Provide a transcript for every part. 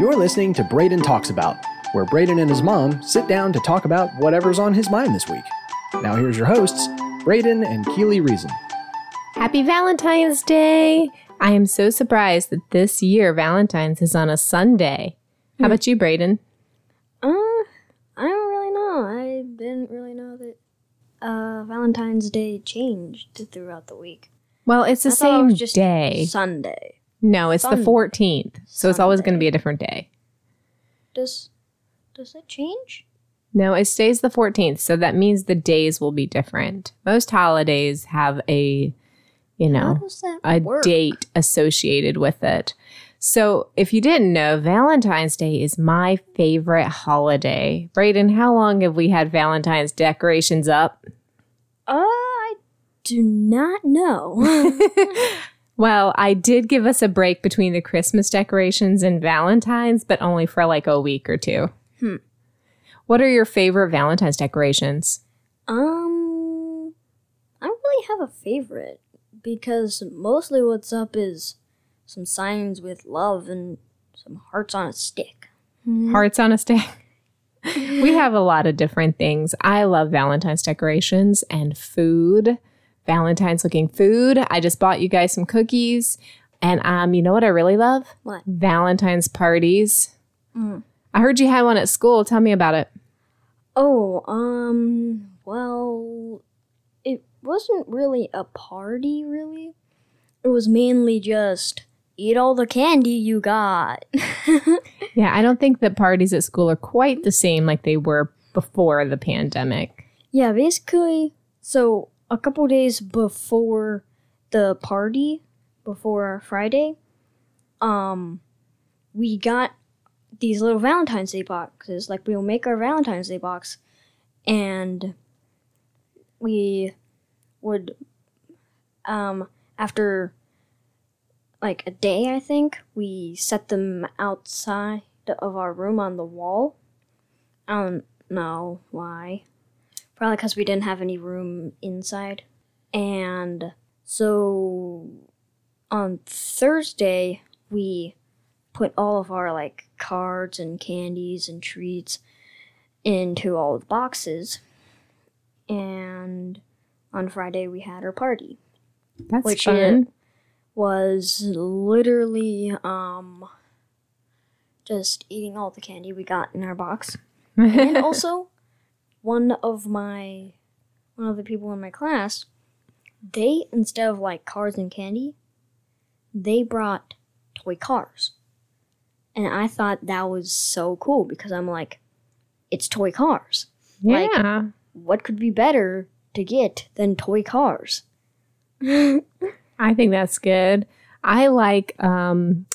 You're listening to Braden Talks About, where Braden and his mom sit down to talk about whatever's on his mind this week. Now, here's your hosts, Braden and Keely Reason. Happy Valentine's Day! I am so surprised that this year Valentine's is on a Sunday. How about you, Braden? Uh, I don't really know. I didn't really know that uh, Valentine's Day changed throughout the week. Well, it's the I thought it same was just day. Sunday. No, it's the 14th. So it's always going to be a different day. Does does it change? No, it stays the 14th. So that means the days will be different. Most holidays have a, you know, a work? date associated with it. So if you didn't know, Valentine's Day is my favorite holiday. Braden, how long have we had Valentine's decorations up? Uh, I do not know. Well, I did give us a break between the Christmas decorations and Valentine's, but only for like a week or two. Hmm. What are your favorite Valentine's decorations? um, I don't really have a favorite because mostly what's up is some signs with love and some hearts on a stick. Hearts on a stick. we have a lot of different things. I love Valentine's decorations and food. Valentine's looking food. I just bought you guys some cookies. And um, you know what I really love? What? Valentine's parties. Mm. I heard you had one at school. Tell me about it. Oh, um, well, it wasn't really a party, really. It was mainly just eat all the candy you got. Yeah, I don't think that parties at school are quite the same like they were before the pandemic. yeah, basically, so a couple days before the party, before Friday, um, we got these little Valentine's Day boxes. Like, we'll make our Valentine's Day box, and we would, um, after like a day, I think, we set them outside of our room on the wall. I don't know why. Probably because we didn't have any room inside. And so on Thursday, we put all of our like cards and candies and treats into all the boxes. And on Friday, we had our party That's Which fun. was literally um just eating all the candy we got in our box. And also one of my one of the people in my class, they instead of like cars and candy, they brought toy cars. And I thought that was so cool because I'm like it's toy cars. like- yeah. What could be better to get than toy cars? I think that's good. I like um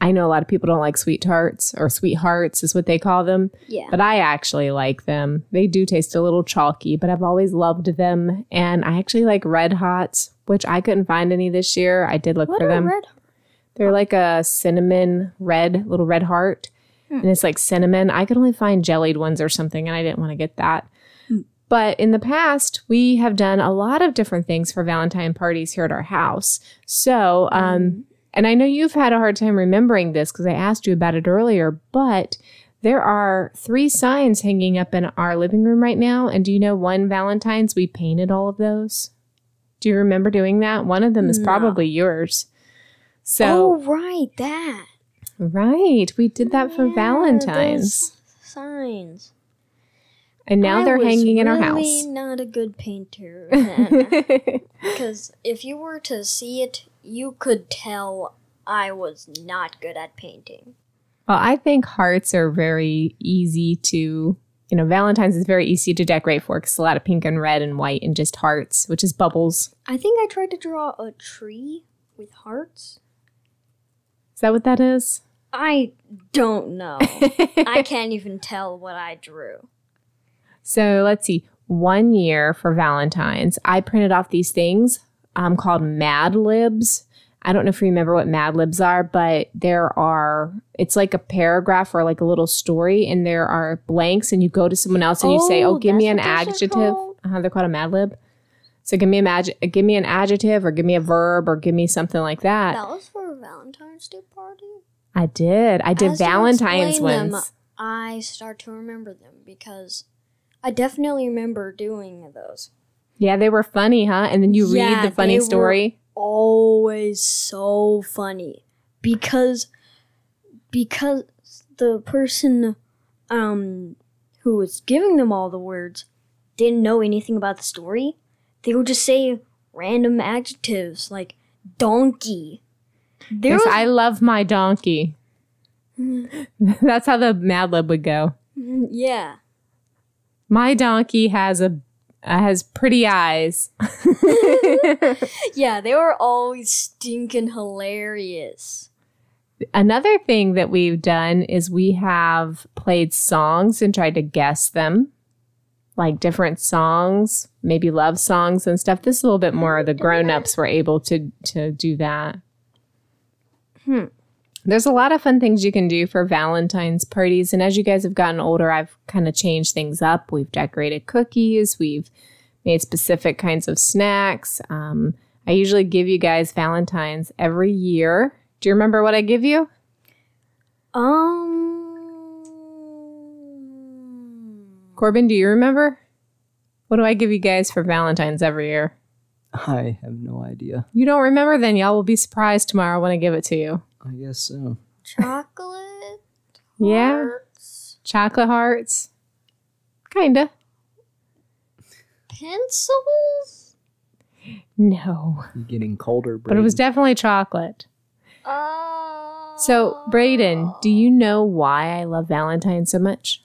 I know a lot of people don't like sweet tarts or sweethearts is what they call them, Yeah. but I actually like them. They do taste a little chalky, but I've always loved them and I actually like red hots, which I couldn't find any this year. I did look What for them. red They're like a cinnamon red, little red heart. Hmm. And it's like cinnamon. I could only find jellied ones or something, and I didn't want to get that. Hmm. But in the past, we have done a lot of different things for Valentine parties here at our house. So, um, and I know you've had a hard time remembering this because I asked you about it earlier, but there are three signs hanging up in our living room right now. And do you know one Valentine's we painted all of those? Do you remember doing that? One of them is No. probably yours. So, oh, right, that. Right. We did that for Yeah, Valentine's. Signs. And now I they're hanging in our house. not a good painter. Because if you were to see it, you could tell I was not good at painting. well, I think hearts are very easy to, you know, Valentine's is very easy to decorate for because a lot of pink and red and white and just hearts, which is bubbles. I think I tried to draw a tree with hearts. Is that what that is? I don't know. I can't even tell what I drew. So let's see. One year for Valentine's, I printed off these things um, called Mad Libs. I don't know if you remember what Mad Libs are, but there are, it's like a paragraph or like a little story, and there are blanks, and you go to someone else and you say, Oh, Oh, give me an what those are adjective. called? Uh-huh, they're called a Mad Lib. So give me a mag- give me an adjective or give me a verb or give me something like that. That was for a Valentine's Day party? I did. I did As Valentine's explain them, ones. I start to remember them because I definitely remember doing those. Yeah, they were funny, huh? And then you Yeah, read the funny they were- story. Always so funny because because the person um who was giving them all the words didn't know anything about the story. They would just say random adjectives like donkey. There Yes, was I love my donkey. That's how the Mad Lib would go. yeah. My donkey has a has pretty eyes. Yeah, they were always stinking hilarious. Another thing that we've done is we have played songs and tried to guess them, like different songs, maybe love songs and stuff. This is a little bit more the grown ups were able to to do that. Hmm. There's a lot of fun things you can do for Valentine's parties, and as you guys have gotten older, I've kind of changed things up. We've decorated cookies, we've made specific kinds of snacks. Um, I usually give you guys Valentine's every year. Do you remember what I give you? Um. Corbin, do you remember? What do I give you guys for Valentine's every year? I have no idea. You don't remember? Then y'all will be surprised tomorrow when I give it to you. I guess so. Chocolate. Yeah. hearts, Chocolate hearts. Kinda. Pencils. No. You're getting colder, But it was definitely chocolate. Uh, So, Braden, do you know why I love Valentine so much?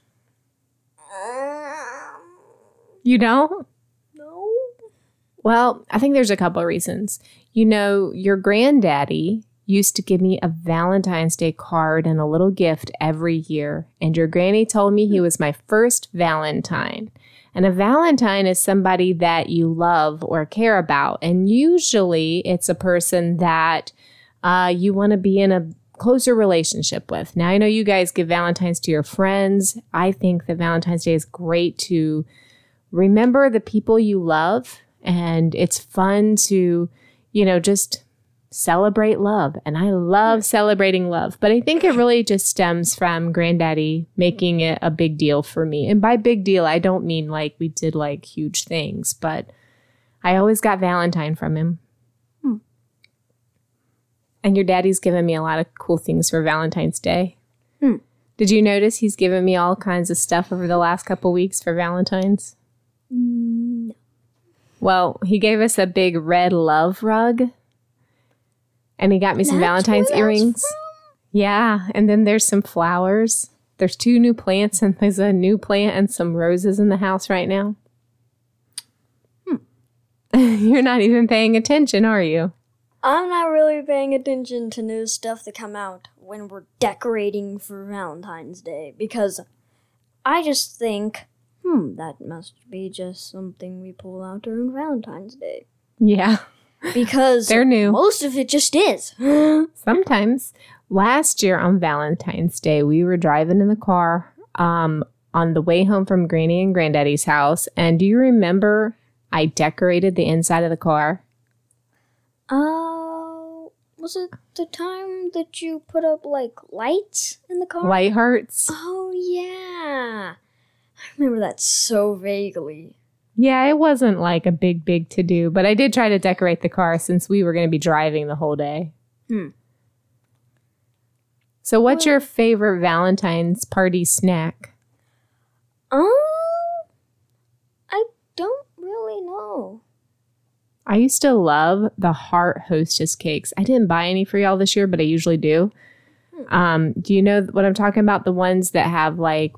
Um, You don't? no. Well, I think there's a couple of reasons. You know, your granddaddy used to give me a Valentine's Day card and a little gift every year. And your granny told me he was my first Valentine. And a Valentine is somebody that you love or care about. And usually it's a person that uh, you want to be in a closer relationship with. Now, I know you guys give Valentine's to your friends. I think that Valentine's Day is great to remember the people you love and it's fun to you know just celebrate love and i love celebrating love but i think it really just stems from granddaddy making it a big deal for me and by big deal i don't mean like we did like huge things but i always got valentine from him Hmm. and your daddy's given me a lot of cool things for valentine's day Hmm. did you notice he's given me all kinds of stuff over the last couple weeks for valentine's No. well, he gave us a big red love rug. And he got me some Valentine's earrings. Yeah. And then there's some flowers. There's two new plants, and there's a new plant and some roses in the house right now. Hmm. You're not even paying attention, are you? I'm not really paying attention to new stuff that come out when we're decorating for Valentine's Day because I just think, hmm, that must be just something we pull out during Valentine's Day. Yeah. Because They're new. most of it just is. Sometimes. Last year on Valentine's Day, we were driving in the car um, on the way home from Granny and Granddaddy's house. And do you remember I decorated the inside of the car? Oh, was it the time that you put up like lights in the car? Light hearts. Oh yeah, I remember that so vaguely. Yeah, it wasn't like a big, big to do, but I did try to decorate the car since we were going to be driving the whole day. Hmm. So, what's your favorite Valentine's party snack? Um, I don't really know. I used to love the heart hostess cakes. I didn't buy any for y'all this year, but I usually do. Hmm. Um, do you know what I'm talking about? The ones that have like,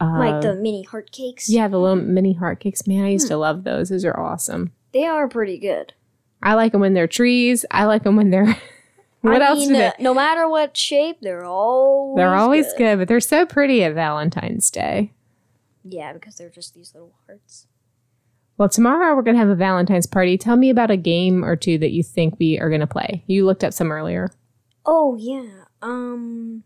uh, like the mini heart cakes. yeah, the little mini heart cakes. Man, I used Hmm. to love those. Those are awesome. they are pretty good. I like them when they're trees. I like them when they're. what I else mean, uh, no matter what shape, they're always They're always good. but they're so pretty at Valentine's Day. Yeah, because they're just these little hearts. Well, tomorrow we're going to have a Valentine's party. Tell me about a game or two that you think we are going to play. You looked up some earlier. Oh yeah. Um.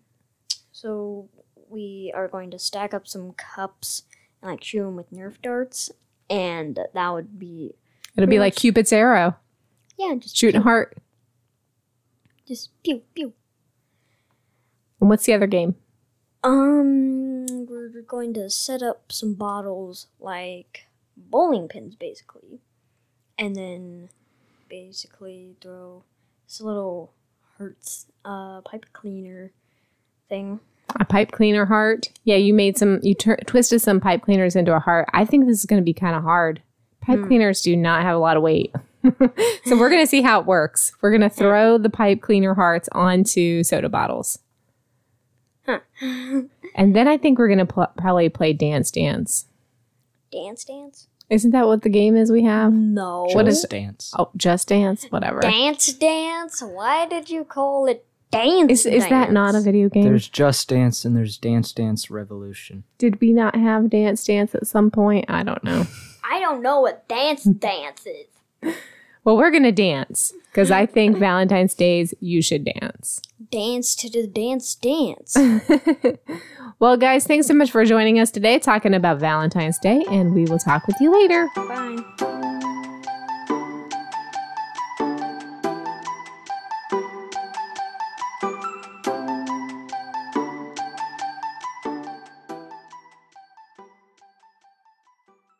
So we are going to stack up some cups and like shoot them with Nerf darts, and that would be It'll be like. Cupid's arrow, yeah, just shooting a pew, heart. just pew pew. And what's the other game? Um, we're going to set up some bottles like bowling pins, basically, and then basically throw this little hurts uh pipe cleaner thing. A pipe cleaner heart. Yeah, you made some. You tur- twisted some pipe cleaners into a heart. I think this is going to be kind of hard. Pipe Hmm. cleaners do not have a lot of weight. so we're going to see how it works. We're going to throw the pipe cleaner hearts onto soda bottles. Huh. And then I think we're going to pl- probably play Dance Dance. Dance, dance. Isn't that what the game is we have? No. What is dance? Oh, Just Dance? Whatever. Dance, dance. Why did you call it dance? Is, is that not a video game? There's Just Dance and there's Dance Dance Revolution. Did we not have Dance Dance at some point? I don't know. I don't know what dance dance is. Well, we're going to dance because I think Valentine's Days, you should dance. Dance to the dance, dance. well, guys, thanks so much for joining us today talking about Valentine's Day, and we will talk with you later. Bye.